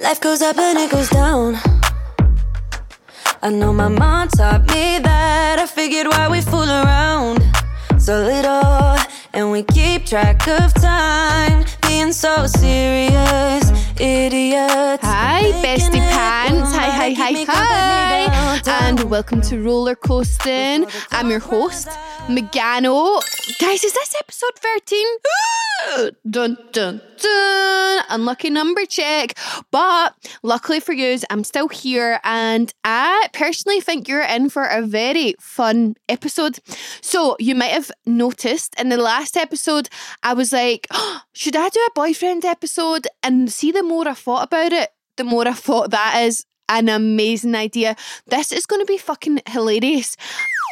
Life goes up and it goes down. I know my mom taught me that. I figured why we fool around so little, and we keep track of time. Being so serious, idiots. Hi, bestie pants. Hi, hi, hi, keep me company hi. And welcome to Roller Coasting. I'm your host, Megano. Guys, is this episode 13? Dun, dun, dun. Unlucky number check. But luckily for you, I'm still here. And I personally think you're in for a very fun episode. So you might have noticed in the last episode, I was like, "Oh, should I do a boyfriend episode? And see, the more I thought about it, the more I thought that is an amazing idea. This is going to be fucking hilarious.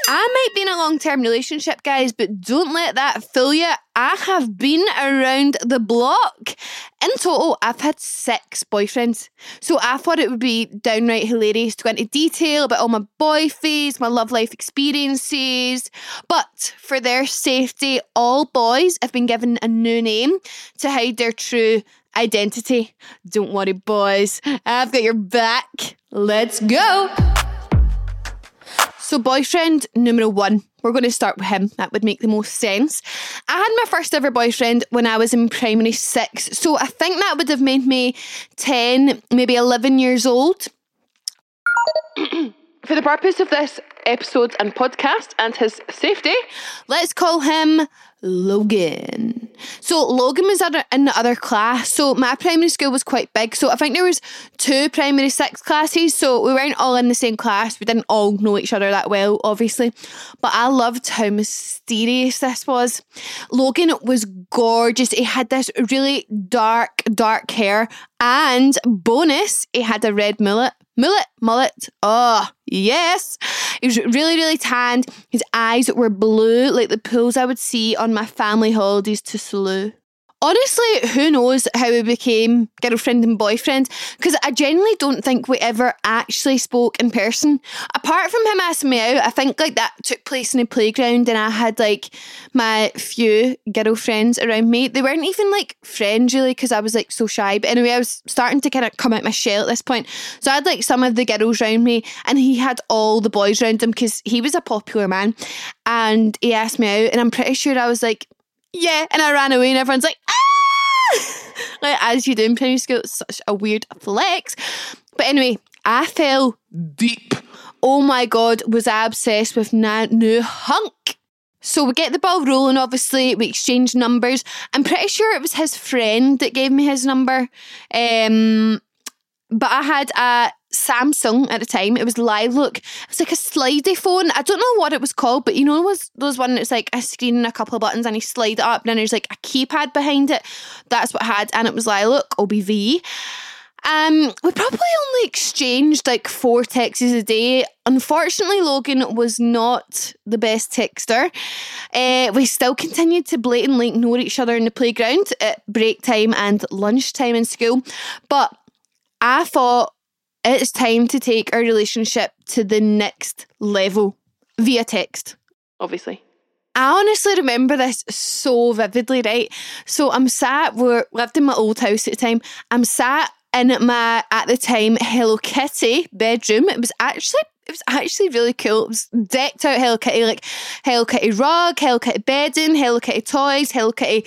I might be in a long term relationship, guys, but don't let that fool you. I have been around the block. In total, I've had six boyfriends. So I thought it would be downright hilarious to go into detail about all my boy phase, my love life experiences. But for their safety, all boys have been given a new name to hide their true identity. Don't worry, boys. I've got your back. Let's go. So, boyfriend numero one, we're going to start with him. That would make the most sense. I had my first ever boyfriend when I was in primary six. So, I think that would have made me 10, maybe 11 years old. For the purpose of this episode and podcast and his safety, let's call him Logan. So Logan was in the other class. So my primary school was quite big. So I think there was two primary six classes. So we weren't all in the same class. We didn't all know each other that well, obviously. But I loved how mysterious this was. Logan was gorgeous. He had this really dark, dark hair. And bonus, he had a red mullet. Mullet, mullet. Oh, yes. He was really, really tanned. His eyes were blue, like the pools I would see on my family holidays to Sulu. Honestly, who knows how we became girlfriend and boyfriend? Because I genuinely don't think we ever actually spoke in person. Apart from him asking me out, I think like that took place in a playground and I had like my few girlfriends around me. They weren't even like friends really because I was like so shy. But anyway, I was starting to kind of come out my shell at this point. So I had like some of the girls around me and he had all the boys around him because he was a popular man. And he asked me out and I'm pretty sure I was like, yeah. And I ran away and everyone's like, ah! like, as you do in primary school, it's such a weird flex. But anyway, I fell deep. Oh my God, was I obsessed with na- new hunk. So we get the ball rolling, obviously. We exchange numbers. I'm pretty sure it was his friend that gave me his number. Um, but I had a Samsung at the time. It was Lilac. It was like a slidey phone. I don't know what it was called, but you know, was those one that's like a screen and a couple of buttons, and you slide it up, and then there's like a keypad behind it. That's what I had, and it was Lilac OBV. Um, we probably only exchanged like four texts a day. Unfortunately, Logan was not the best texter. Uh, we still continued to blatantly ignore each other in the playground at break time and lunchtime in school. But I thought it's time to take our relationship to the next level via text, obviously. I honestly remember this so vividly, right? So I'm sat, we lived in my old house at the time. I'm sat in my, at the time, Hello Kitty bedroom. It was actually it was actually really cool. It was decked out Hello Kitty, like Hello Kitty rug, Hello Kitty bedding, Hello Kitty toys, Hello Kitty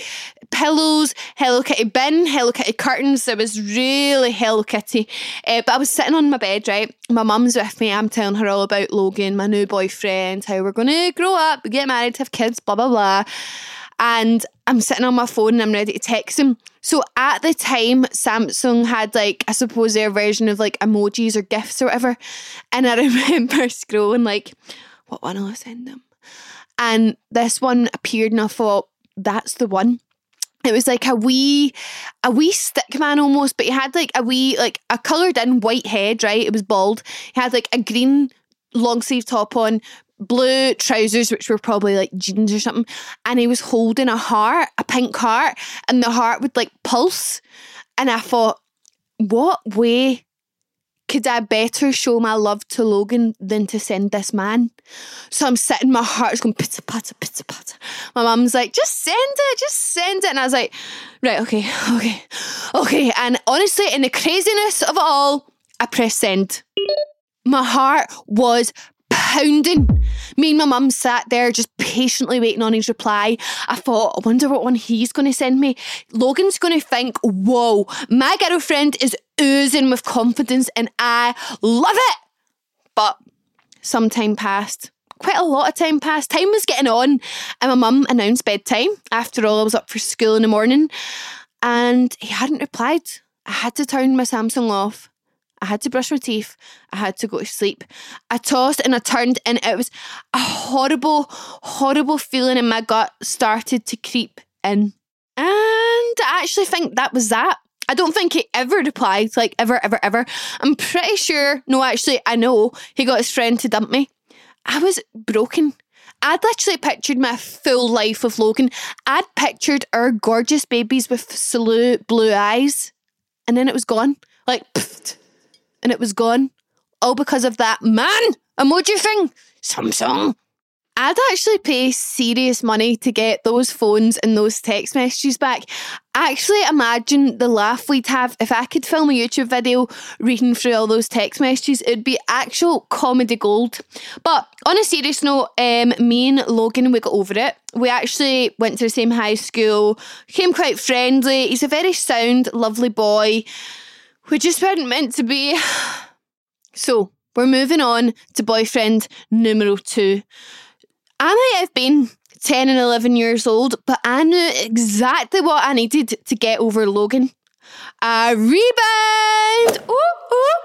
pillows, Hello Kitty bin, Hello Kitty curtains. It was really Hello Kitty. Uh, but I was sitting on my bed, right? My mum's with me. I'm telling her all about Logan, my new boyfriend, how we're going to grow up, get married, have kids, blah, blah, blah. And I'm sitting on my phone and I'm ready to text him. So at the time, Samsung had like, I suppose their version of like emojis or gifts or whatever. And I remember scrolling like, what one will I send them? And this one appeared and I thought, that's the one. It was like a wee, a wee stick man almost, but he had like a wee, like a coloured in white head, right? It was bald. He had like a green long sleeve top on, blue trousers, which were probably like jeans or something, and he was holding a heart, a pink heart, and the heart would like pulse. And I thought, what way could I better show my love to Logan than to send this man? So I'm sitting, my heart's going pitter patter, pitter patter. My mum's like, just send it, just send it. And I was like, right, okay, okay, okay. And honestly, in the craziness of it all, I pressed send. My heart was pounding. Me and my mum sat there just patiently waiting on his reply. I thought, I wonder what one he's going to send me. Logan's going to think, whoa, my girlfriend is oozing with confidence and I love it. But some time passed. Quite a lot of time passed. Time was getting on, and my mum announced bedtime. After all, I was up for school in the morning, and he hadn't replied. I had to turn my Samsung off. I had to brush my teeth. I had to go to sleep. I tossed and I turned, and it was a horrible, horrible feeling in my gut started to creep in. And I actually think that was that. I don't think he ever replied, like ever, ever, ever. I'm pretty sure, no, actually, I know he got his friend to dump me. I was broken. I'd literally pictured my full life with Logan. I'd pictured our gorgeous babies with blue eyes. And then it was gone. Like, pfft and it was gone. All because of that man emoji thing. Samsung. I'd actually pay serious money to get those phones and those text messages back. Actually, imagine the laugh we'd have if I could film a YouTube video reading through all those text messages. It'd be actual comedy gold. But on a serious note, um, me and Logan, we got over it. We actually went to the same high school, became quite friendly. He's a very sound, lovely boy. We just weren't meant to be. So, we're moving on to boyfriend numero two. I might have been 10 and 11 years old, but I knew exactly what I needed to get over Logan. A rebound! Ooh, ooh,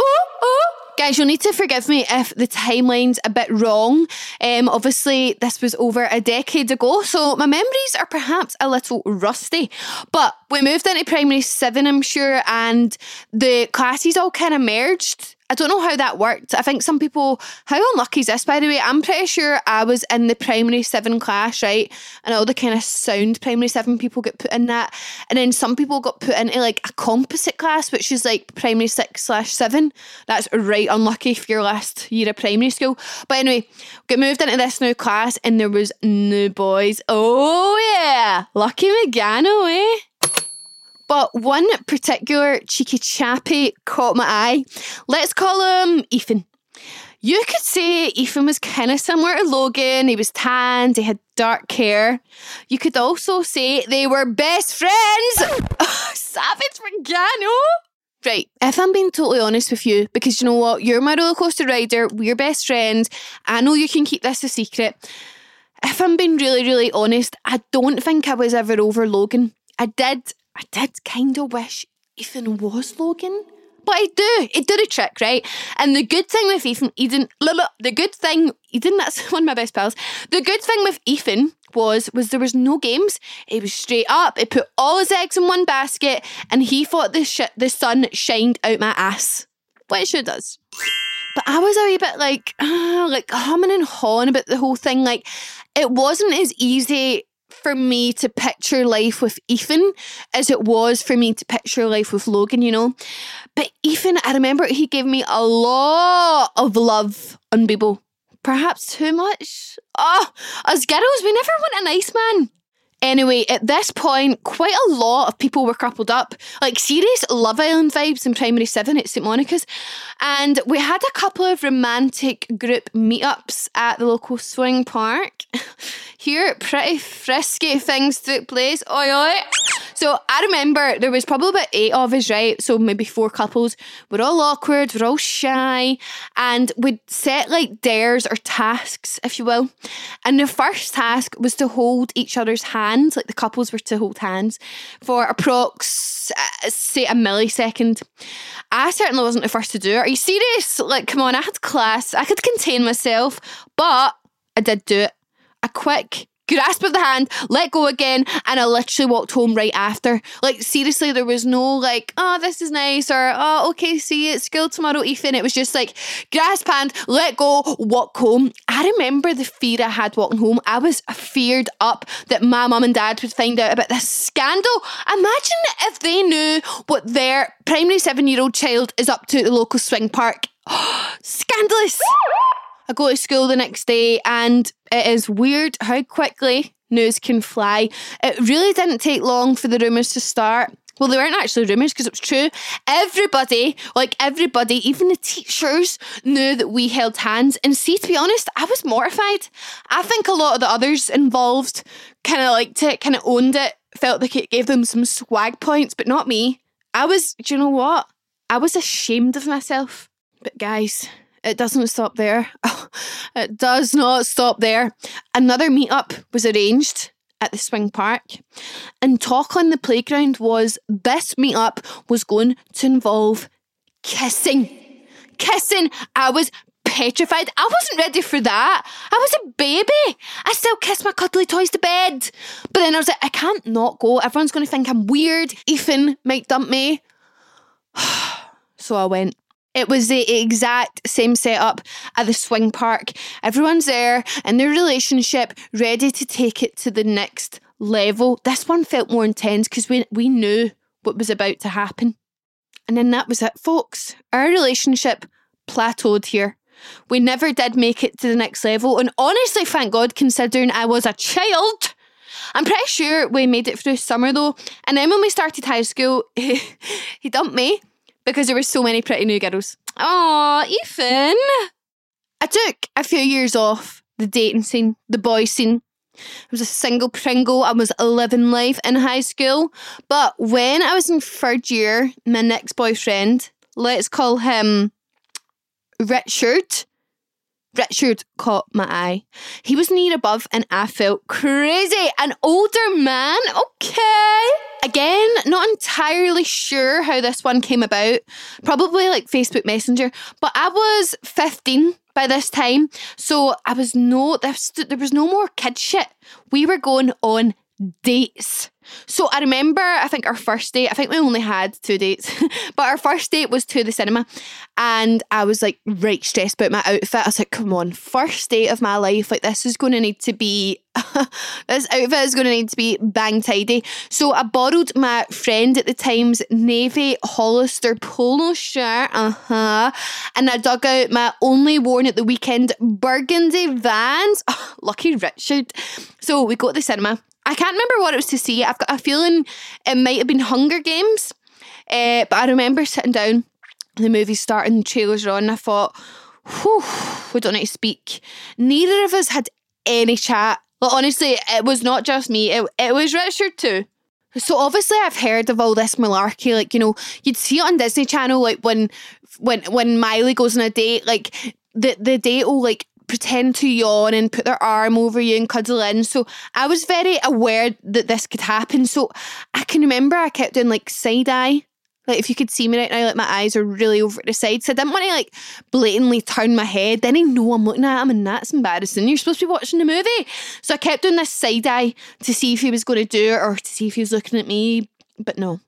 ooh, ooh. Guys, you'll need to forgive me if the timeline's a bit wrong. Um, obviously, this was over a decade ago, so my memories are perhaps a little rusty. But we moved into primary seven, I'm sure, and the classes all kind of merged. I don't know how that worked. I think some people, how unlucky is this, by the way? I'm pretty sure I was in the primary seven class, right? And all the kind of sound primary seven people get put in that. And then some people got put into like a composite class, which is like primary six slash seven. That's right unlucky for your last year of primary school. But anyway, get moved into this new class and there was new boys. Oh yeah, lucky Megano, eh? But one particular cheeky chappy caught my eye. Let's call him Ethan. You could say Ethan was kind of similar to Logan. He was tanned, he had dark hair. You could also say they were best friends. Oh, savage Regano. Right, if I'm being totally honest with you, because you know what, you're my roller coaster rider, we're best friends. I know you can keep this a secret. If I'm being really, really honest, I don't think I was ever over Logan. I did I did kind of wish Ethan was Logan. But I do. It did a trick, right? And the good thing with Ethan, Eden, the good thing, Eden, that's one of my best pals. The good thing with Ethan was was there was no games. It was straight up. It put all his eggs in one basket, and he thought the sh- the sun shined out my ass, which it does. But I was a wee bit like, uh, like humming and hawing about the whole thing. Like, it wasn't as easy for me to picture life with Ethan as it was for me to picture life with Logan, you know. But Ethan, I remember he gave me a lot of love on Bebo. Perhaps too much. Ah, oh, as girls, we never want a nice man. Anyway, at this point, quite a lot of people were coupled up, like serious Love Island vibes in Primary 7 at St Monica's. And we had a couple of romantic group meetups at the local swing park. Here, pretty frisky things took place. Oi, oi. So I remember there was probably about eight of us, right? So maybe four couples. We're all awkward, we're all shy, and we'd set like dares or tasks, if you will. And the first task was to hold each other's hands, like the couples were to hold hands for approx, uh, say, a millisecond. I certainly wasn't the first to do it. Are you serious? Like, come on, I had class, I could contain myself, but I did do it. A quick grasp of the hand, let go again, and I literally walked home right after. Like, seriously, there was no like, oh, this is nice, or oh, okay, see you at school tomorrow, Ethan. It was just like, grasp hand, let go, walk home. I remember the fear I had walking home. I was feared up that my mum and dad would find out about this scandal. Imagine if they knew what their primary seven year old child is up to at the local swing park. Scandalous! I go to school the next day and it is weird how quickly news can fly. It really didn't take long for the rumours to start. Well, they weren't actually rumours because it was true. Everybody, like everybody, even the teachers, knew that we held hands. And see, to be honest, I was mortified. I think a lot of the others involved kind of liked it, kind of owned it, felt like it gave them some swag points, but not me. I was, do you know what? I was ashamed of myself. But guys, it doesn't stop there. it does not stop there. Another meetup was arranged at the swing park, and talk on the playground was this meetup was going to involve kissing. Kissing. I was petrified. I wasn't ready for that. I was a baby. I still kiss my cuddly toys to bed. But then I was like, I can't not go. Everyone's going to think I'm weird. Ethan might dump me. so I went. It was the exact same setup at the swing park. Everyone's there in their relationship, ready to take it to the next level. This one felt more intense because we, we knew what was about to happen. And then that was it, folks. Our relationship plateaued here. We never did make it to the next level. And honestly, thank God, considering I was a child. I'm pretty sure we made it through summer though. And then when we started high school, he dumped me because there were so many pretty new girls. Oh, Ethan. I took a few years off the dating scene, the boy scene. I was a single Pringle. I was living life in high school. But when I was in third year, my next boyfriend, let's call him Richard, Richard caught my eye. He was near above and I felt crazy. An older man? Okay. Again, not entirely sure how this one came about. Probably like Facebook Messenger. But I was 15 by this time. So I was no, there was no more kid shit. We were going on dates. So I remember, I think our first date, I think we only had two dates, but our first date was to the cinema. And I was like, right stressed about my outfit. I was like, come on, first date of my life. Like, this is going to need to be, this outfit is going to need to be bang tidy. So I borrowed my friend at the time's navy Hollister polo shirt. Uh huh. And I dug out my only worn at the weekend burgundy vans. Oh, lucky Richard. So we go to the cinema I can't remember what it was to see. I've got a feeling it might have been Hunger Games, uh, but I remember sitting down, the movie starting, the trailers on, and I thought, whew, we don't need to speak. Neither of us had any chat. But honestly, it was not just me, it, it was Richard too. So obviously I've heard of all this malarkey, like, you know, you'd see it on Disney Channel, like when when when Miley goes on a date, like the the date will like pretend to yawn and put their arm over you and cuddle in. So I was very aware that this could happen. So I can remember I kept doing like side eye. Like if you could see me right now, like my eyes are really over to the side. So I didn't want to like blatantly turn my head. Then I know I'm looking at him and that's embarrassing. You're supposed to be watching the movie. So I kept doing this side eye to see if he was going to do it or to see if he was looking at me. But no.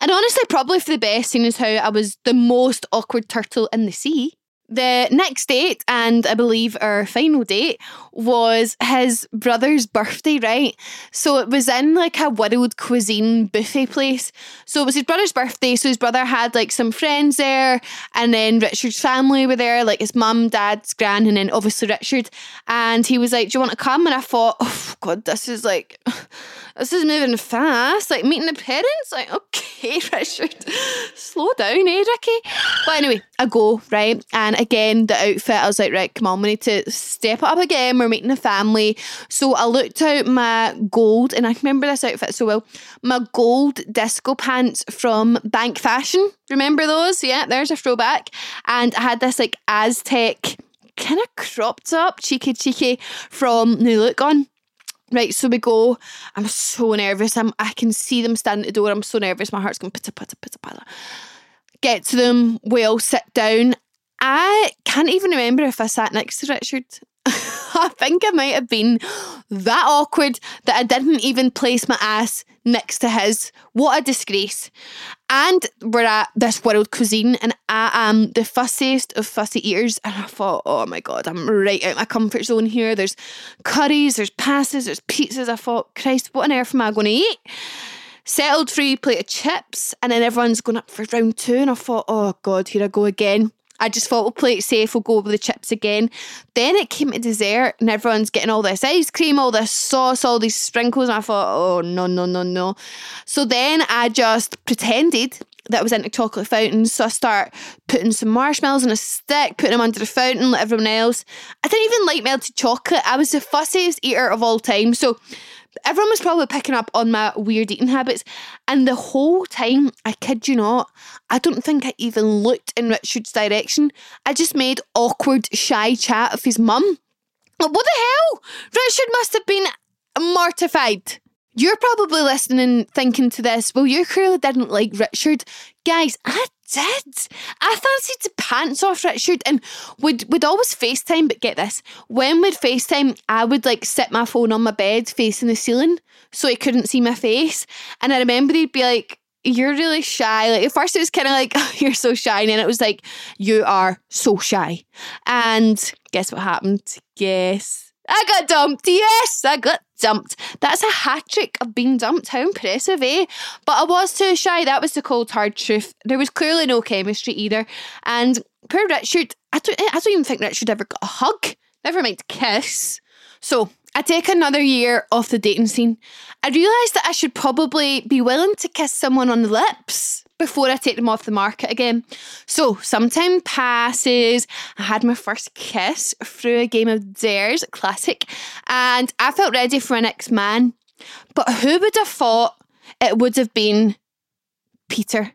And honestly, probably for the best, seeing as how I was the most awkward turtle in the sea. The next date, and I believe our final date, was his brother's birthday, right? So it was in like a world cuisine buffet place. So it was his brother's birthday. So his brother had like some friends there, and then Richard's family were there, like his mum, dad's gran, and then obviously Richard. And he was like, Do you want to come? And I thought, Oh, God, this is like, this is moving fast. Like meeting the parents. Like, okay, Richard, slow down, eh, Ricky? But anyway, I go, right? And again, the outfit, I was like, right, come on, we need to step it up again. We're meeting a family. So I looked out my gold, and I remember this outfit so well my gold disco pants from Bank Fashion. Remember those? Yeah, there's a throwback. And I had this like Aztec kind of cropped up, cheeky, cheeky from New Look on. Right, so we go. I'm so nervous. I'm I can see them standing at the door. I'm so nervous. My heart's going pitta pitta pitta pitta. Get to them. We all sit down. I can't even remember if I sat next to Richard. I think I might have been that awkward that I didn't even place my ass next to his. What a disgrace. And we're at this world cuisine, and I am the fussiest of fussy eaters. And I thought, oh my God, I'm right out my comfort zone here. There's curries, there's pastas, there's pizzas. I thought, Christ, what on earth am I going to eat? Settled a plate of chips, and then everyone's going up for round two. And I thought, oh God, here I go again. I just thought we'll play it safe, we'll go with the chips again. Then it came to dessert and everyone's getting all this ice cream, all this sauce, all these sprinkles. And I thought, oh, no, no, no, no. So then I just pretended that I was into chocolate fountains. So I start putting some marshmallows on a stick, putting them under the fountain like everyone else. I didn't even like melted chocolate. I was the fussiest eater of all time. So everyone was probably picking up on my weird eating habits. And the whole time, I kid you not, I don't think I even looked in Richard's direction. I just made awkward, shy chat of his mum. What the hell? Richard must have been mortified. You're probably listening, thinking to this, well, you clearly didn't like Richard. Guys, I did. I fancied the pants off Richard and would would always FaceTime, but get this. When we'd FaceTime, I would like sit my phone on my bed facing the ceiling so he couldn't see my face. And I remember he'd be like, You're really shy. Like at first it was kind of like, oh, you're so shy. And then it was like, You are so shy. And guess what happened? Guess. I got dumped. Yes, I got dumped. That's a hat trick of being dumped. How impressive, eh? But I was too shy. That was the cold, hard truth. There was clearly no chemistry either. And poor Richard, I don't, I don't even think Richard ever got a hug. Never mind kiss. So I take another year off the dating scene. I realised that I should probably be willing to kiss someone on the lips before I take them off the market again. So some time passes. I had my first kiss through a game of Dares, classic, and I felt ready for an next man. But who would have thought it would have been Peter?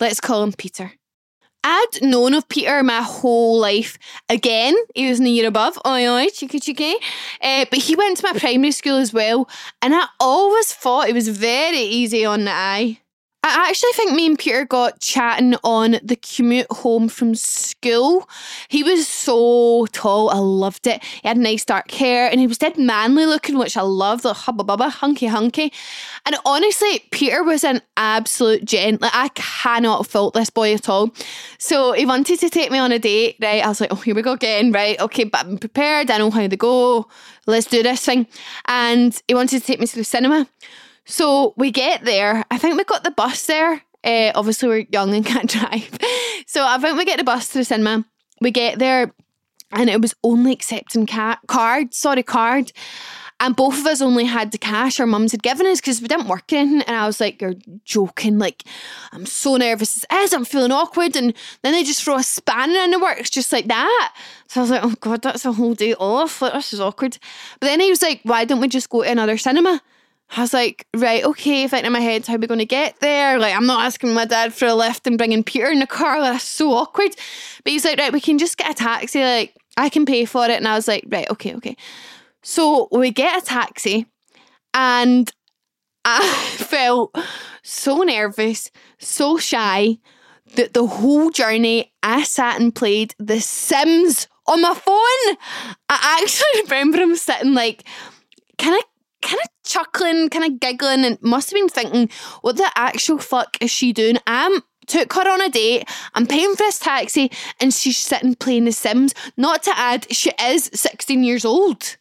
Let's call him Peter. I'd known of Peter my whole life. Again, he was in the year above. Oi, oi, cheeky, cheeky. Uh, but he went to my primary school as well. And I always thought it was very easy on the eye. I actually think me and Peter got chatting on the commute home from school. He was so tall, I loved it. He had nice dark hair and he was dead manly looking, which I loved, The hubba bubba, hunky hunky. And honestly, Peter was an absolute gent. Like I cannot fault this boy at all. So he wanted to take me on a date, right? I was like, oh, here we go again, right? Okay, but I'm prepared. I know how to go. Let's do this thing. And he wanted to take me to the cinema. So we get there. I think we got the bus there. Uh, obviously, we're young and can't drive. So I think we get the bus to the cinema. We get there, and it was only accepting ca- card. Sorry, card. And both of us only had the cash our mums had given us because we didn't work in. And I was like, You're joking. Like, I'm so nervous as I'm feeling awkward. And then they just throw a spanner in the works just like that. So I was like, Oh God, that's a whole day off. Like, this is awkward. But then he was like, Why don't we just go to another cinema? I was like, right, okay, thinking in my head, how are we going to get there? Like, I'm not asking my dad for a lift and bringing Peter in the car. That's so awkward. But he's like, right, we can just get a taxi. Like, I can pay for it. And I was like, right, okay, okay. So we get a taxi and I felt so nervous, so shy that the whole journey I sat and played The Sims on my phone. I actually remember him sitting like, can of kind of chuckling, kind of giggling, and must have been thinking, what the actual fuck is she doing? I'm took her on a date. I'm paying for this taxi, and she's sitting playing The Sims. Not to add, she is 16 years old.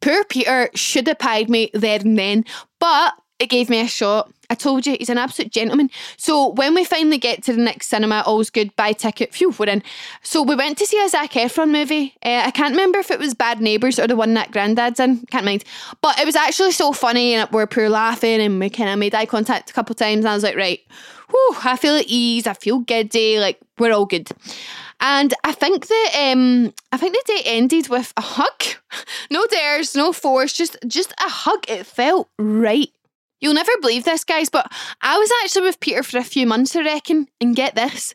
Poor Peter should have paid me there and then, but it gave me a shot. I told you, he's an absolute gentleman. So when we finally get to the next cinema, all's good, buy ticket, phew, we're in. So we went to see a Zac Efron movie. Uh, I can't remember if it was Bad Neighbours or the one that Grandad's in, can't mind. But it was actually so funny and we are pure laughing and we kind of made eye contact a couple times and I was like, right, whew, I feel at ease, I feel giddy, like we're all good. And I think that um, I think the day ended with a hug. no dares, no force, just just a hug. It felt right. You'll never believe this, guys, but I was actually with Peter for a few months, I reckon. And get this,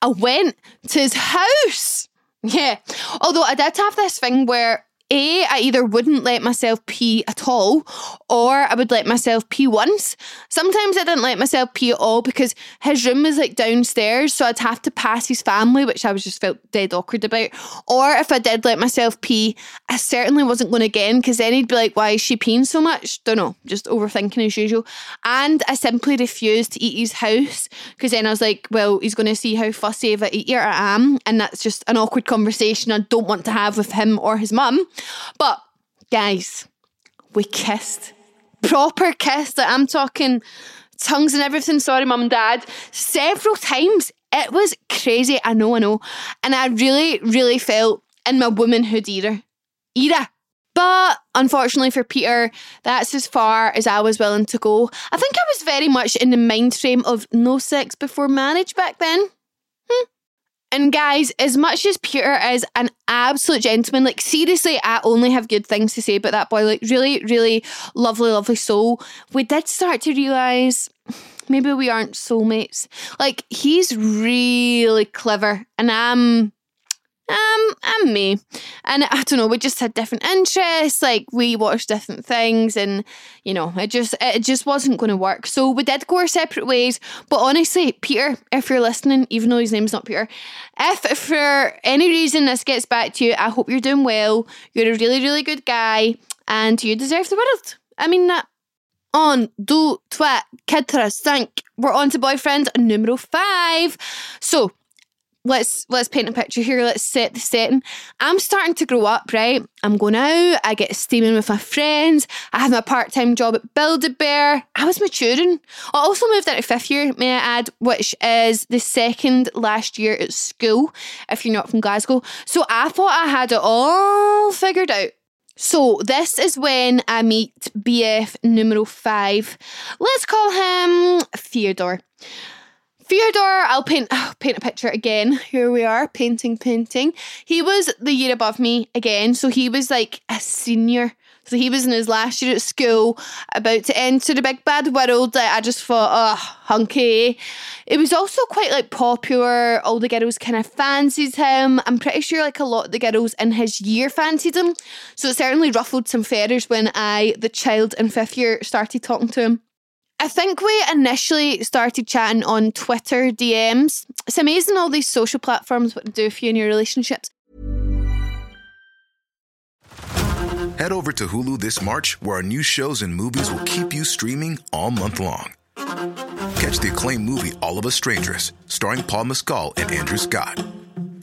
I went to his house. Yeah. Although I did have this thing where a, I either wouldn't let myself pee at all or I would let myself pee once. Sometimes I didn't let myself pee at all because his room was like downstairs, so I'd have to pass his family, which I was just felt dead awkward about. Or if I did let myself pee, I certainly wasn't going again because then he'd be like, Why is she peeing so much? Don't know, just overthinking as usual. And I simply refused to eat his house because then I was like, Well, he's going to see how fussy of a eater I am. And that's just an awkward conversation I don't want to have with him or his mum. Guys, we kissed. Proper kiss. That I'm talking tongues and everything. Sorry, mum and dad. Several times. It was crazy. I know, I know. And I really, really felt in my womanhood era. Era. But unfortunately for Peter, that's as far as I was willing to go. I think I was very much in the mind frame of no sex before marriage back then. And guys, as much as Peter is an absolute gentleman, like seriously, I only have good things to say about that boy. Like, really, really lovely, lovely soul. We did start to realise maybe we aren't soulmates. Like, he's really clever, and I'm um, and me. And I don't know, we just had different interests, like we watched different things and you know, it just it just wasn't gonna work. So we did go our separate ways. But honestly, Peter, if you're listening, even though his name's not Peter, if for any reason this gets back to you, I hope you're doing well. You're a really, really good guy and you deserve the world. I mean that on, do, trois, quatre, cinq. We're on to boyfriend numero five. So let's let's paint a picture here. Let's set the setting. I'm starting to grow up, right? I'm going out. I get steaming with my friends. I have my part time job at Build a Bear. I was maturing. I also moved into fifth year, may I add, which is the second last year at school. If you're not from Glasgow, so I thought I had it all figured out. So this is when I meet BF numero five. Let's call him Theodore. Theodore, I'll paint oh, paint a picture again. Here we are, painting, painting. He was the year above me again, so he was like a senior. So he was in his last year at school, about to enter the big bad world. I just thought, oh, hunky. It was also quite like popular. All the girls kind of fancied him. I'm pretty sure like a lot of the girls in his year fancied him. So it certainly ruffled some feathers when I, the child in fifth year, started talking to him. I think we initially started chatting on Twitter DMs. It's amazing all these social platforms what do for you in your relationships. Head over to Hulu this March, where our new shows and movies will keep you streaming all month long. Catch the acclaimed movie All of Us Strangers, starring Paul Mescal and Andrew Scott.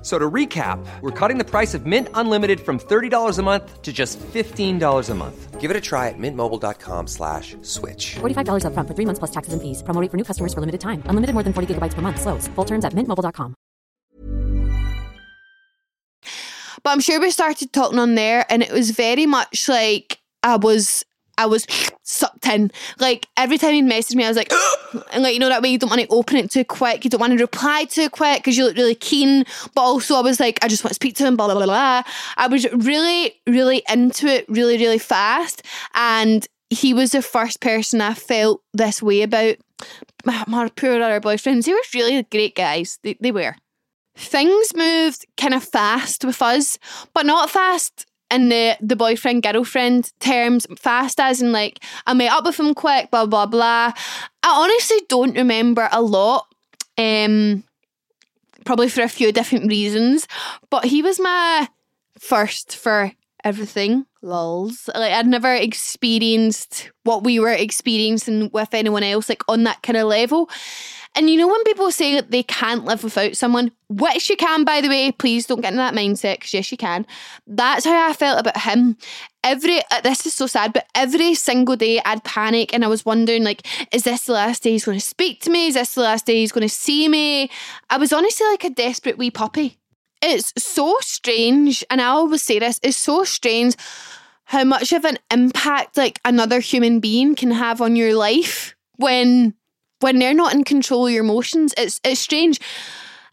So to recap, we're cutting the price of Mint Unlimited from $30 a month to just $15 a month. Give it a try at mintmobile.com slash switch. $45 up front for three months plus taxes and fees. Promo for new customers for limited time. Unlimited more than 40 gigabytes per month. Slows. Full terms at mintmobile.com. But I'm sure we started talking on there and it was very much like I was I was sucked in. Like every time he'd message me, I was like, and like you know that way you don't want to open it too quick, you don't want to reply too quick because you look really keen. But also, I was like, I just want to speak to him. Blah blah blah blah. I was really, really into it, really, really fast, and he was the first person I felt this way about. My, my poor other boyfriends, they were really great guys. They, they were. Things moved kind of fast with us, but not fast in the, the boyfriend girlfriend terms, fast as in like I met up with him quick, blah blah blah. I honestly don't remember a lot. Um, probably for a few different reasons, but he was my first for everything. Lols. Like I'd never experienced what we were experiencing with anyone else, like on that kind of level. And you know when people say that they can't live without someone, which you can, by the way, please don't get in that mindset, because yes, you can. That's how I felt about him. Every uh, this is so sad, but every single day I'd panic and I was wondering, like, is this the last day he's going to speak to me? Is this the last day he's going to see me? I was honestly like a desperate wee puppy. It's so strange, and I always say this, it's so strange how much of an impact like another human being can have on your life when when they're not in control of your emotions. It's it's strange.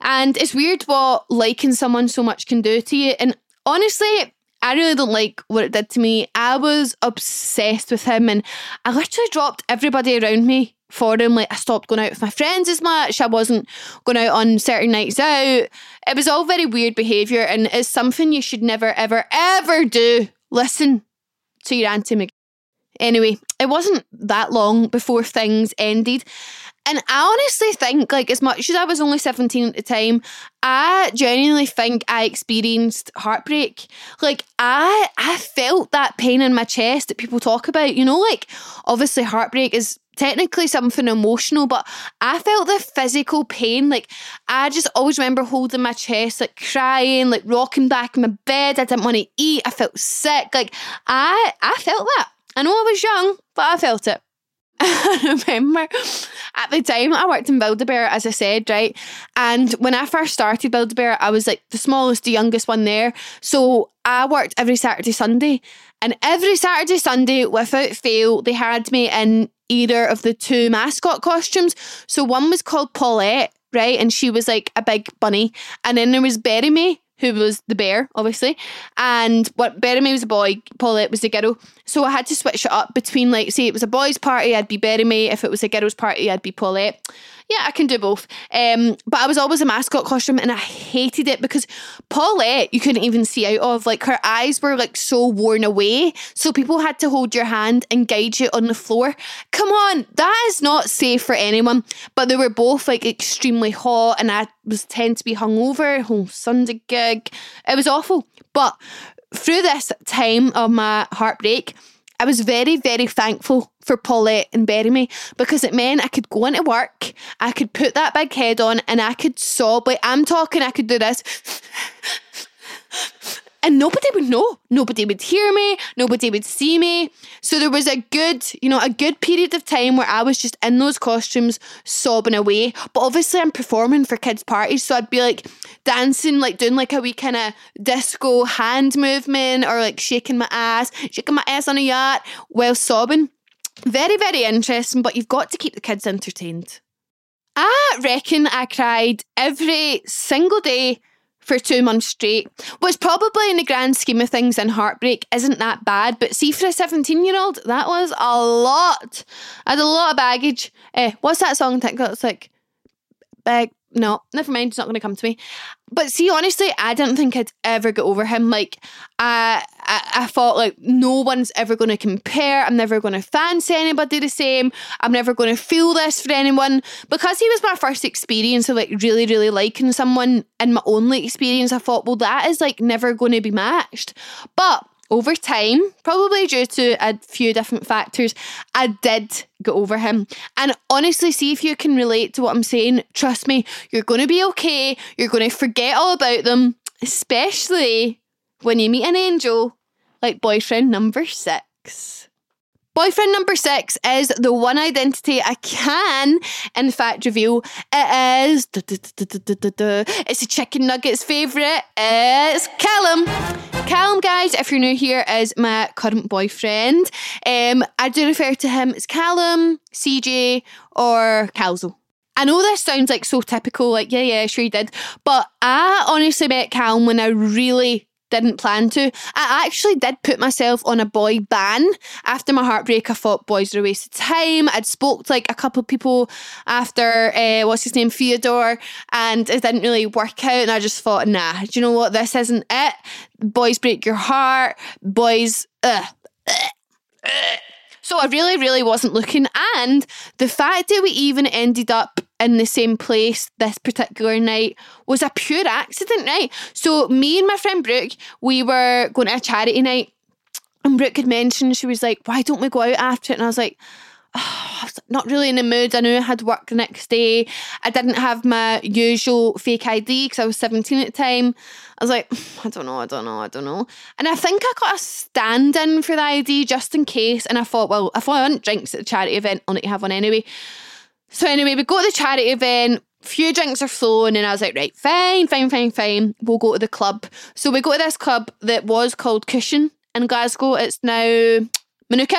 And it's weird what liking someone so much can do to you. And honestly, I really don't like what it did to me. I was obsessed with him and I literally dropped everybody around me for him. Like I stopped going out with my friends as much. I wasn't going out on certain nights out. It was all very weird behaviour and it's something you should never, ever, ever do. Listen to your Auntie Mc. Anyway, it wasn't that long before things ended. And I honestly think, like, as much as I was only 17 at the time, I genuinely think I experienced heartbreak. Like, I I felt that pain in my chest that people talk about. You know, like, obviously, heartbreak is technically something emotional, but I felt the physical pain. Like, I just always remember holding my chest, like, crying, like, rocking back in my bed. I didn't want to eat. I felt sick. Like, I I felt that. I know I was young, but I felt it. I remember at the time I worked in Build-A-Bear, as I said, right? And when I first started Build-A-Bear, I was like the smallest, the youngest one there. So I worked every Saturday, Sunday. And every Saturday, Sunday, without fail, they had me in either of the two mascot costumes. So one was called Pawlette, right? And she was like a big bunny. And then there was Bearemy, who was the bear, obviously. And what Bearemy was a boy, Pawlette was the girl. So I had to switch it up between like say it was a boys' party, I'd be Bearemy. If it was a girls' party, I'd be Pawlette yeah, I can do both. Um, but I was always a mascot costume and I hated it because Pawlette, you couldn't even see out of. Like her eyes were like so worn away. So people had to hold your hand and guide you on the floor. Come on, that is not safe for anyone. But they were both like extremely hot and I was tend to be hungover, whole Sunday gig. It was awful. But through this time of my heartbreak, I was very, very thankful for Pawlette and Bearemy because it meant I could go into work, I could put that big head on, and I could sob. Like I'm talking, I could do this and nobody would know. Nobody would hear me. Nobody would see me. So there was a good, you know, a good period of time where I was just in those costumes sobbing away. But obviously, I'm performing for kids' parties, so I'd be like dancing, like doing like a wee kind of disco hand movement or like shaking my ass, shaking my ass on a yacht while sobbing. Very, very interesting, but you've got to keep the kids entertained. I reckon I cried every single day for two months straight, which probably in the grand scheme of things in heartbreak isn't that bad. But see, for a 17 year old, that was a lot. I had a lot of baggage. Eh, what's that song It's like, big, no, never mind, it's not going to come to me. But see, honestly, I didn't think I'd ever get over him. Like, I, I, I thought, like, no one's ever going to compare. I'm never going to fancy anybody the same. I'm never going to feel this for anyone. Because he was my first experience of, like, really, really liking someone and my only experience, I thought, well, that is, like, never going to be matched. But over time, probably due to a few different factors, I did get over him. And honestly, see if you can relate to what I'm saying. Trust me, you're going to be okay. You're going to forget all about them, especially when you meet an angel like boyfriend number six. Boyfriend number six is the one identity I can, in fact, reveal. It is. It's a chicken nuggets favourite. It's Callum. Callum, guys, if you're new here, is my current boyfriend. Um, I do refer to him as Callum, CJ, or Calzo. I know this sounds like so typical, like, yeah, yeah, sure you did. But I honestly met Callum when I really didn't plan to. I actually did put myself on a boy ban after my heartbreak. I thought boys are a waste of time. I'd spoke to like a couple people after uh, what's his name Theodore, and it didn't really work out. And I just thought, nah, do you know what? This isn't it. Boys break your heart. Boys. Ugh, so I really, really wasn't looking. And the fact that we even ended up in the same place this particular night was a pure accident, right? So me and my friend Brooke, we were going to a charity night. And Brooke had mentioned, she was like, why don't we go out after it? And I was like, oh, I was not really in the mood. I knew I had work the next day. I didn't have my usual fake ID because I was 17 at the time. I was like, I don't know, I don't know, I don't know. And I think I got a stand in for the ID just in case. And I thought, well, if I want drinks at the charity event, I'll to have one anyway. So anyway, we go to the charity event. Few drinks are flowing, and I was like, right, fine, fine, fine, fine. We'll go to the club. So we go to this club that was called Kushion in Glasgow. It's now Manuka.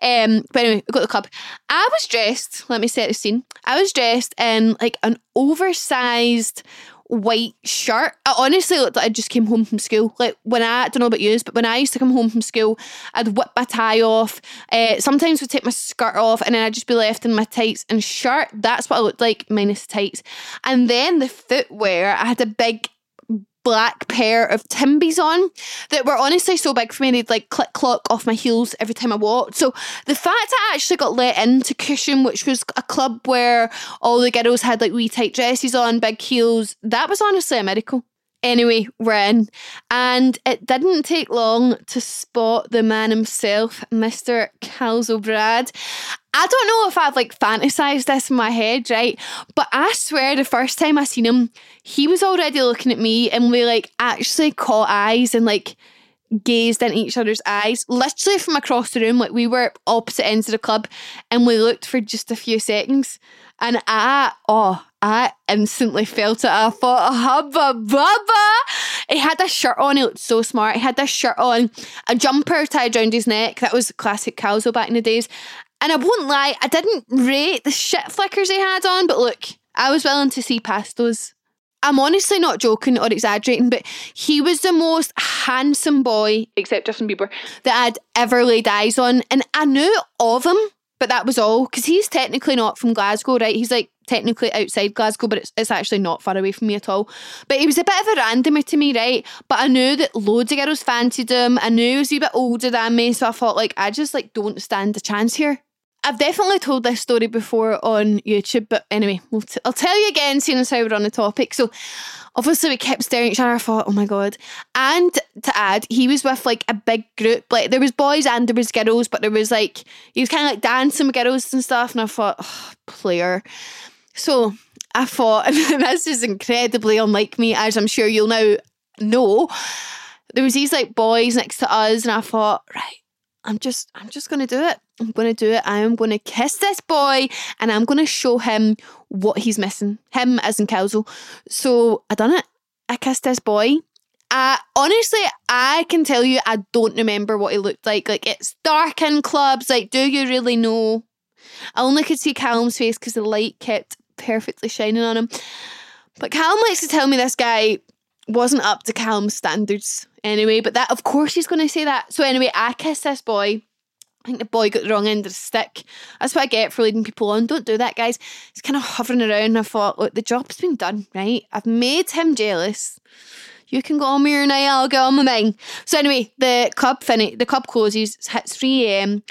Um, but anyway, we got the club. I was dressed, let me set the scene. I was dressed in like an oversized white shirt. I honestly looked like I just came home from school. Like when I, I don't know about you, but when I used to come home from school, I'd whip my tie off. Uh, sometimes would take my skirt off, and then I'd just be left in my tights and shirt. That's what I looked like, minus tights. And then the footwear, I had a big black pair of Timbies on that were honestly so big for me they'd like click clock off my heels every time I walked. So the fact I actually got let into Kushion, which was a club where all the girls had like wee tight dresses on, big heels, that was honestly a miracle. Anyway, we're in. And it didn't take long to spot the man himself, Mr. Calzo Brad. I don't know if I've like fantasized this in my head, right? But I swear the first time I seen him, he was already looking at me and we like actually caught eyes and like gazed in each other's eyes, literally from across the room. Like we were opposite ends of the club and we looked for just a few seconds. And I, oh, I instantly felt it. I thought, hubba bubba. He had a shirt on. He looked so smart. He had this shirt on, a jumper tied around his neck. That was classic Calzo back in the days. And I won't lie, I didn't rate the shit flickers he had on, but look, I was willing to see past those. I'm honestly not joking or exaggerating, but he was the most handsome boy, except Justin Bieber, that I'd ever laid eyes on. And I knew of him, but that was all. Because he's technically not from Glasgow, right? He's like technically outside Glasgow, but it's, it's actually not far away from me at all. But he was a bit of a randomer to me, right? But I knew that loads of girls fancied him. I knew he was a bit older than me, so I thought like I just like don't stand a chance here. I've definitely told this story before on YouTube, but anyway, we'll t- I'll tell you again, seeing as how we're on the topic. So, obviously, we kept staring at each other. I thought, oh my god! And to add, he was with like a big group. Like there was boys and there was girls, but there was like he was kind of like dancing with girls and stuff. And I thought, oh, player. So I thought, and this is incredibly unlike me, as I'm sure you'll now know. There was these like boys next to us, and I thought, right, I'm just, I'm just gonna do it. I'm going to do it. I am going to kiss this boy and I'm going to show him what he's missing. Him as in Kelso. So I done it. I kissed this boy. Uh, honestly, I can tell you, I don't remember what he looked like. Like, it's dark in clubs. Like, do you really know? I only could see Callum's face because the light kept perfectly shining on him. But Callum likes to tell me this guy wasn't up to Callum's standards anyway. But that, of course, he's going to say that. So, anyway, I kissed this boy. I think the boy got the wrong end of the stick. That's what I get for leading people on. Don't do that, guys. He's kind of hovering around. I thought, look, the job's been done, right? I've made him jealous. You can go on with your night, I'll go on with mine. So anyway, the club finish, the club closes, hits 3 a.m.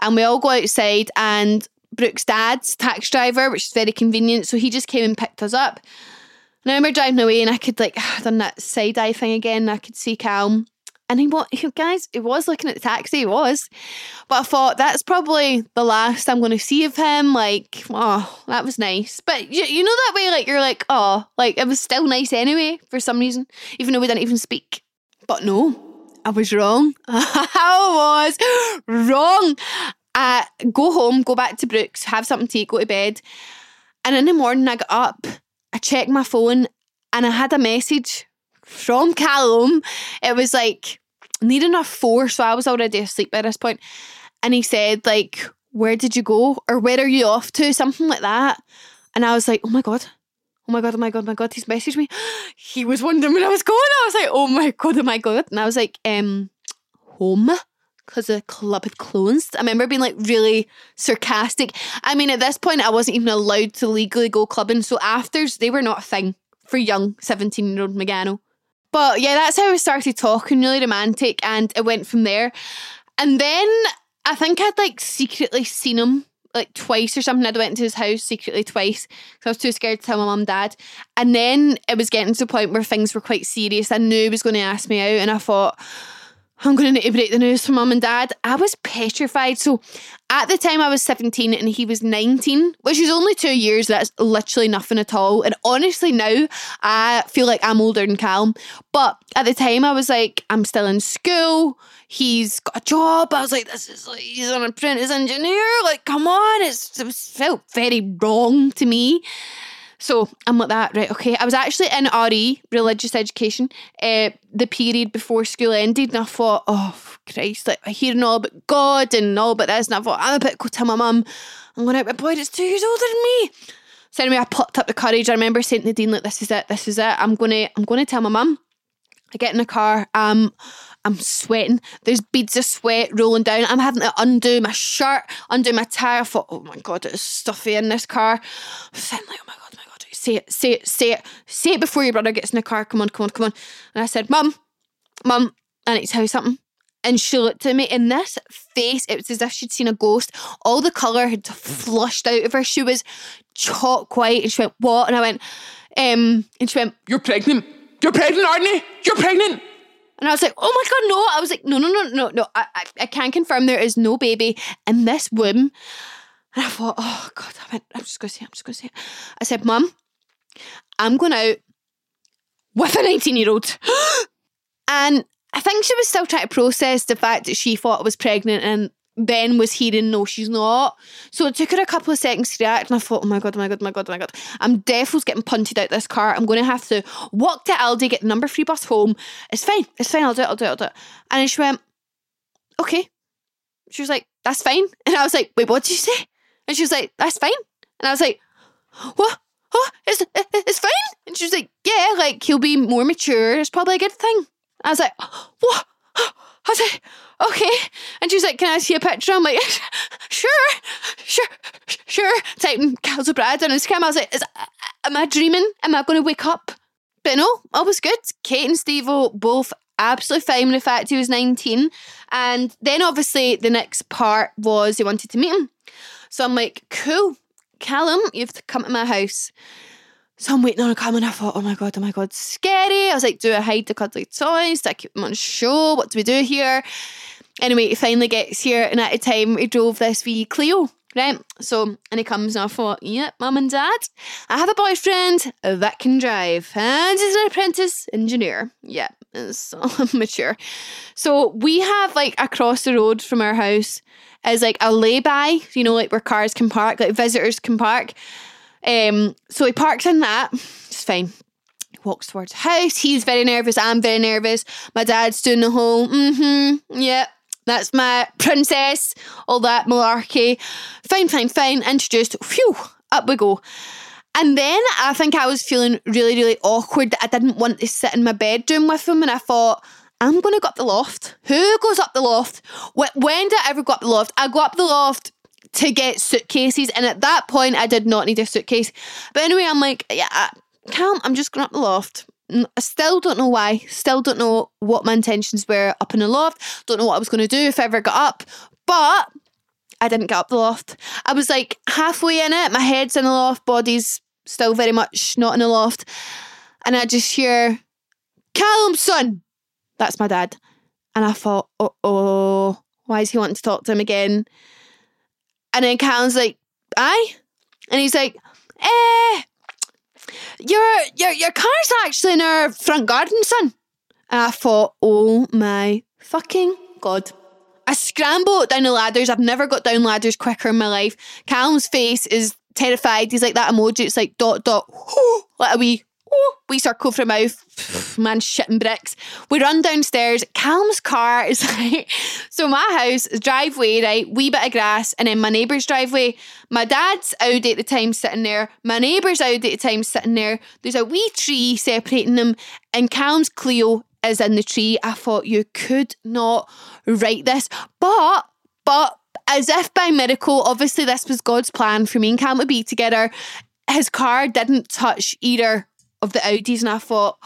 and we all go outside and Brooke's dad's tax driver, which is very convenient, so he just came and picked us up. Now we're driving away and I could like done that side eye thing again. I could see Calm and he what guys, he was looking at the taxi, he was. But I thought that's probably the last I'm going to see of him. Like, oh, that was nice. But you, you know that way, like you're like, oh, like it was still nice anyway for some reason, even though we didn't even speak. But no, I was wrong. I was wrong. I go home, go back to Brooks, have something to eat, go to bed. And in the morning, I got up, I checked my phone, and I had a message from Callum. It was like, need enough four, so I was already asleep by this point. And he said, like, where did you go? Or where are you off to? Something like that. And I was like, oh my God, oh my God, oh my God, oh my God, he's messaged me. He was wondering where I was going. I was like, oh my God, oh my God. And I was like, um, home because the club had closed. I remember being like really sarcastic. I mean, at this point, I wasn't even allowed to legally go clubbing. So afters, they were not a thing for young 17 year old Megano. But yeah, that's how we started talking, really romantic. And it went from there. And then I think I'd like secretly seen him like twice or something. I'd went to his house secretly twice because I was too scared to tell my mum and dad. And then it was getting to the point where things were quite serious. I knew he was going to ask me out, and I thought, I'm going to need to break the news for mum and dad. I was petrified. So at the time I was 17 and he was 19, which is only two years. That's literally nothing at all. And honestly, now I feel like I'm older than Calm. But at the time I was like, I'm still in school. He's got a job. I was like, this is like, he's an apprentice engineer. Like, come on. It's, it felt very wrong to me. So I'm like that, right? Okay. I was actually in RE, religious education, uh, the period before school ended, and I thought, oh Christ, like hearing all about God and all about this, and I thought I'm a bit go tell my mum, I'm going out with a boy that's two years older than me. So anyway, I plucked up the courage. I remember saying to the dean, like, this is it, this is it. I'm gonna, I'm gonna tell my mum. I get in the car. Um, I'm sweating. There's beads of sweat rolling down. I'm having to undo my shirt, undo my tie. I thought, oh my god, it's stuffy in this car. I'm sitting like, oh my god, say it, say it, say it, say it before your brother gets in the car. Come on, come on, come on. And I said, Mum, Mum, I need to tell you something. And she looked at me in this face, it was as if she'd seen a ghost. All the colour had flushed out of her. She was chalk white. And she went, What? And I went, um, and she went, You're pregnant. You're pregnant, aren't you? You're pregnant. And I was like, oh my God, no. I was like, no, no, no, no, no. I, I, I can confirm there is no baby in this womb. And I thought, oh God, I went, I'm just going to say it, I'm just going to say it. I said, Mum, I'm going out with a 19 year old. and I think she was still trying to process the fact that she thought I was pregnant and then was hearing no, she's not. So it took her a couple of seconds to react, and I thought, oh my god, oh my god, oh my god, oh my god, I'm definitely getting punted out this car. I'm going to have to walk to Aldi, get the number three bus home. It's fine, it's fine. I'll do it. I'll do it. I'll do it. And she went, okay. She was like, that's fine. And I was like, wait, what did you say? And she was like, that's fine. And I was like, what? Oh, it's, it's fine. And she was like, yeah, like he'll be more mature. It's probably a good thing. I was like, what? I was like, okay. And she was like, can I see a picture? I'm like, sure, sure, sure. Typing Kelsey mm, Brad on Instagram. I was like, is, uh, am I dreaming? Am I going to wake up? But no, all was good. Kate and Steve both absolutely fine with the fact he was 19. And then obviously the next part was he wanted to meet him. So I'm like, cool. Calum, you have to come to my house. So I'm waiting on a come and I thought, oh my god, oh my god, scary. I was like, do I hide the cuddly toys? Do I keep them on show? What do we do here? Anyway, he finally gets here and at a time he drove this wee Clio. Right, so and he comes and I thought, yep, mum and dad, I have a boyfriend that can drive, and he's an apprentice engineer. Yeah, so mature. So we have like across the road from our house is like a lay-by, you know, like where cars can park, like visitors can park. Um, so he parks in that. It's fine. Walks towards the house. He's very nervous. I'm very nervous. My dad's doing the whole, mm-hmm, yeah, that's my princess, all that malarkey. Fine, fine, fine. Introduced. Phew, up we go. And then I think I was feeling really, really awkward that I didn't want to sit in my bedroom with him. And I thought, I'm going to go up the loft. Who goes up the loft? When did I ever go up the loft? I go up the loft to get suitcases. And at that point, I did not need a suitcase. But anyway, I'm like, yeah, calm. I'm just going up the loft. I still don't know why. Still don't know what my intentions were up in the loft. Don't know what I was going to do if I ever got up. But I didn't get up the loft. I was like halfway in it. My head's in the loft, body's still very much not in the loft. And I just hear, Calum, son. That's my dad. And I thought, oh, oh, why is he wanting to talk to him again? And then Calum's like, aye. And he's like, eh, your your your car's actually in our front garden, son. And I thought, oh my fucking god. I scramble down the ladders. I've never got down ladders quicker in my life. Calum's face is terrified. He's like that emoji. It's like dot dot like a wee Oh, we circle for mouth, man shitting bricks. We run downstairs. Calm's car is like, so my house, driveway, right, wee bit of grass, and then my neighbour's driveway. My dad's Audi at the time sitting there. My neighbour's Audi at the time sitting there. There's a wee tree separating them, and Calm's Clio is in the tree. I thought you could not write this, but but as if by miracle, obviously this was God's plan for me and Cam to be together. His car didn't touch either of the Audis, and I thought,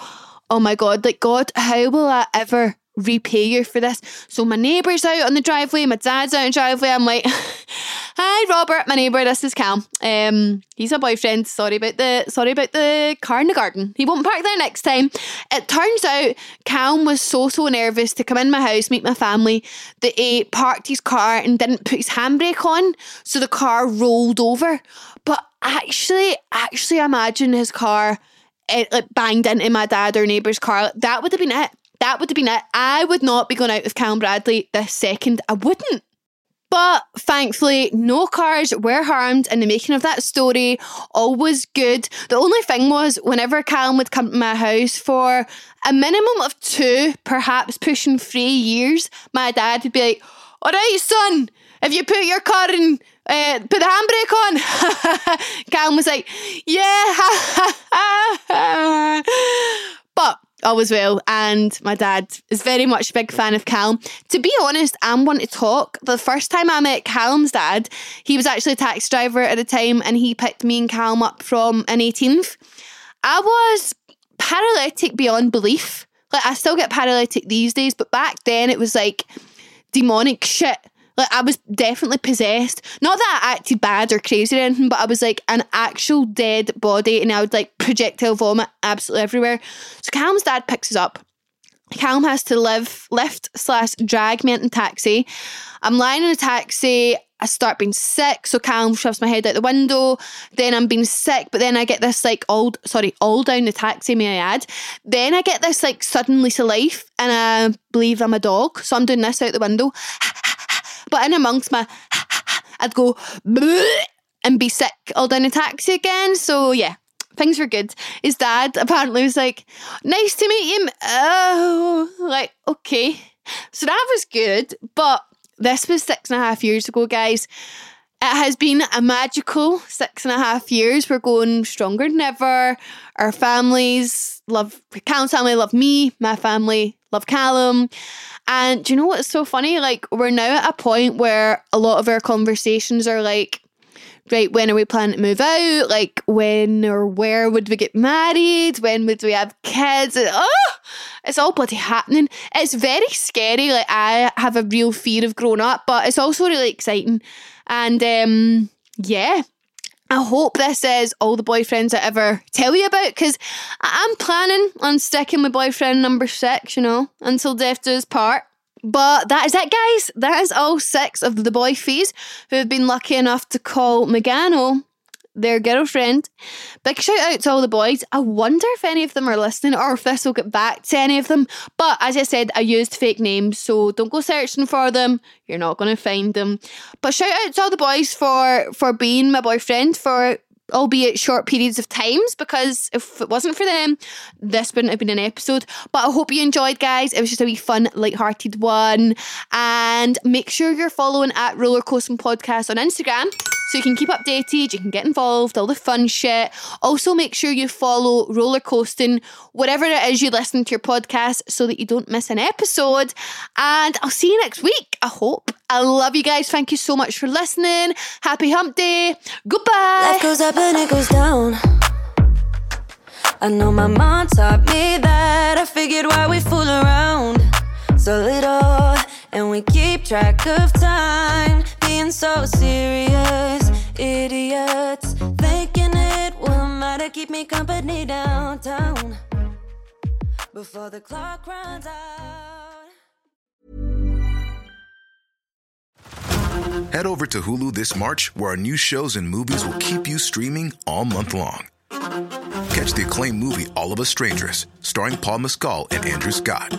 oh my God, like God, how will I ever repay you for this? So my neighbour's out on the driveway, my dad's out on the driveway. I'm like, hi Robert, my neighbour, this is Cal. Um, he's a boyfriend. Sorry about the sorry about the car in the garden. He won't park there next time. It turns out Cal was so so nervous to come in my house, meet my family, that he parked his car and didn't put his handbrake on, so the car rolled over. But actually, actually imagine his car it like banged into my dad or neighbour's car. That would have been it. That would have been it. I would not be going out with Callum Bradley this second. I wouldn't. But thankfully, no cars were harmed in the making of that story. All was good. The only thing was, whenever Callum would come to my house for a minimum of two, perhaps pushing three years, my dad would be like, All right, son, if you put your car in, uh, put the handbrake on. Callum was like, Yeah. but all will. and my dad is very much a big fan of Callum. To be honest, I'm one to talk. The first time I met Callum's dad, he was actually a taxi driver at the time, and he picked me and Callum up from an 18th. I was paralytic beyond belief. Like I still get paralytic these days, but back then it was like demonic shit. Like I was definitely possessed. Not that I acted bad or crazy or anything, but I was like an actual dead body and I would like projectile vomit absolutely everywhere. So Callum's dad picks us up. Callum has to live lift slash drag me into taxi. I'm lying in a taxi. I start being sick, so Callum shoves my head out the window. Then I'm being sick, but then I get this like all sorry, all down the taxi, may I add. Then I get this like sudden lease of life, and I believe I'm a dog, so I'm doing this out the window. But in amongst my, I'd go and be sick all down the taxi again. So yeah, things were good. His dad apparently was like, "Nice to meet him." Oh, like okay. So that was good, but this was six and a half years ago, guys. It has been a magical six and a half years. We're going stronger than ever. Our families love Callum's family, love me. My family love Callum. And do you know what's so funny? Like, we're now at a point where a lot of our conversations are like, right, when are we planning to move out? Like, when or where would we get married? When would we have kids? Oh, it's all bloody happening. It's very scary. Like, I have a real fear of growing up, but it's also really exciting. And um, yeah, I hope this is all the boyfriends I ever tell you about because I'm planning on sticking with boyfriend number six, you know, until death do part. But that is it, guys. That is all six of the boyfies who have been lucky enough to call Megano their girlfriend. Big shout out to all the boys. I wonder if any of them are listening or if this will get back to any of them. But as I said, I used fake names, so don't go searching for them. You're not going to find them. But shout out to all the boys for for being my boyfriend for albeit short periods of times because if it wasn't for them this wouldn't have been an episode but i hope you enjoyed guys it was just a wee fun light-hearted one and make sure you're following at roller coasting podcast on instagram so you can keep updated, you can get involved, all the fun shit. Also, make sure you follow Roller Coasting, whatever it is you listen to your podcast, so that you don't miss an episode. And I'll see you next week, I hope. I love you guys. Thank you so much for listening. Happy hump day. Goodbye. Life goes up and it goes down. I know my mom taught me that. I figured why we fool around so little, and we keep track of time. Being so serious, idiots. Thinking it will matter, keep me company downtown. Before the clock runs out. Head over to Hulu this March, where our new shows and movies will keep you streaming all month long. Catch the acclaimed movie All of Us Strangers, starring Paul Mescal and Andrew Scott.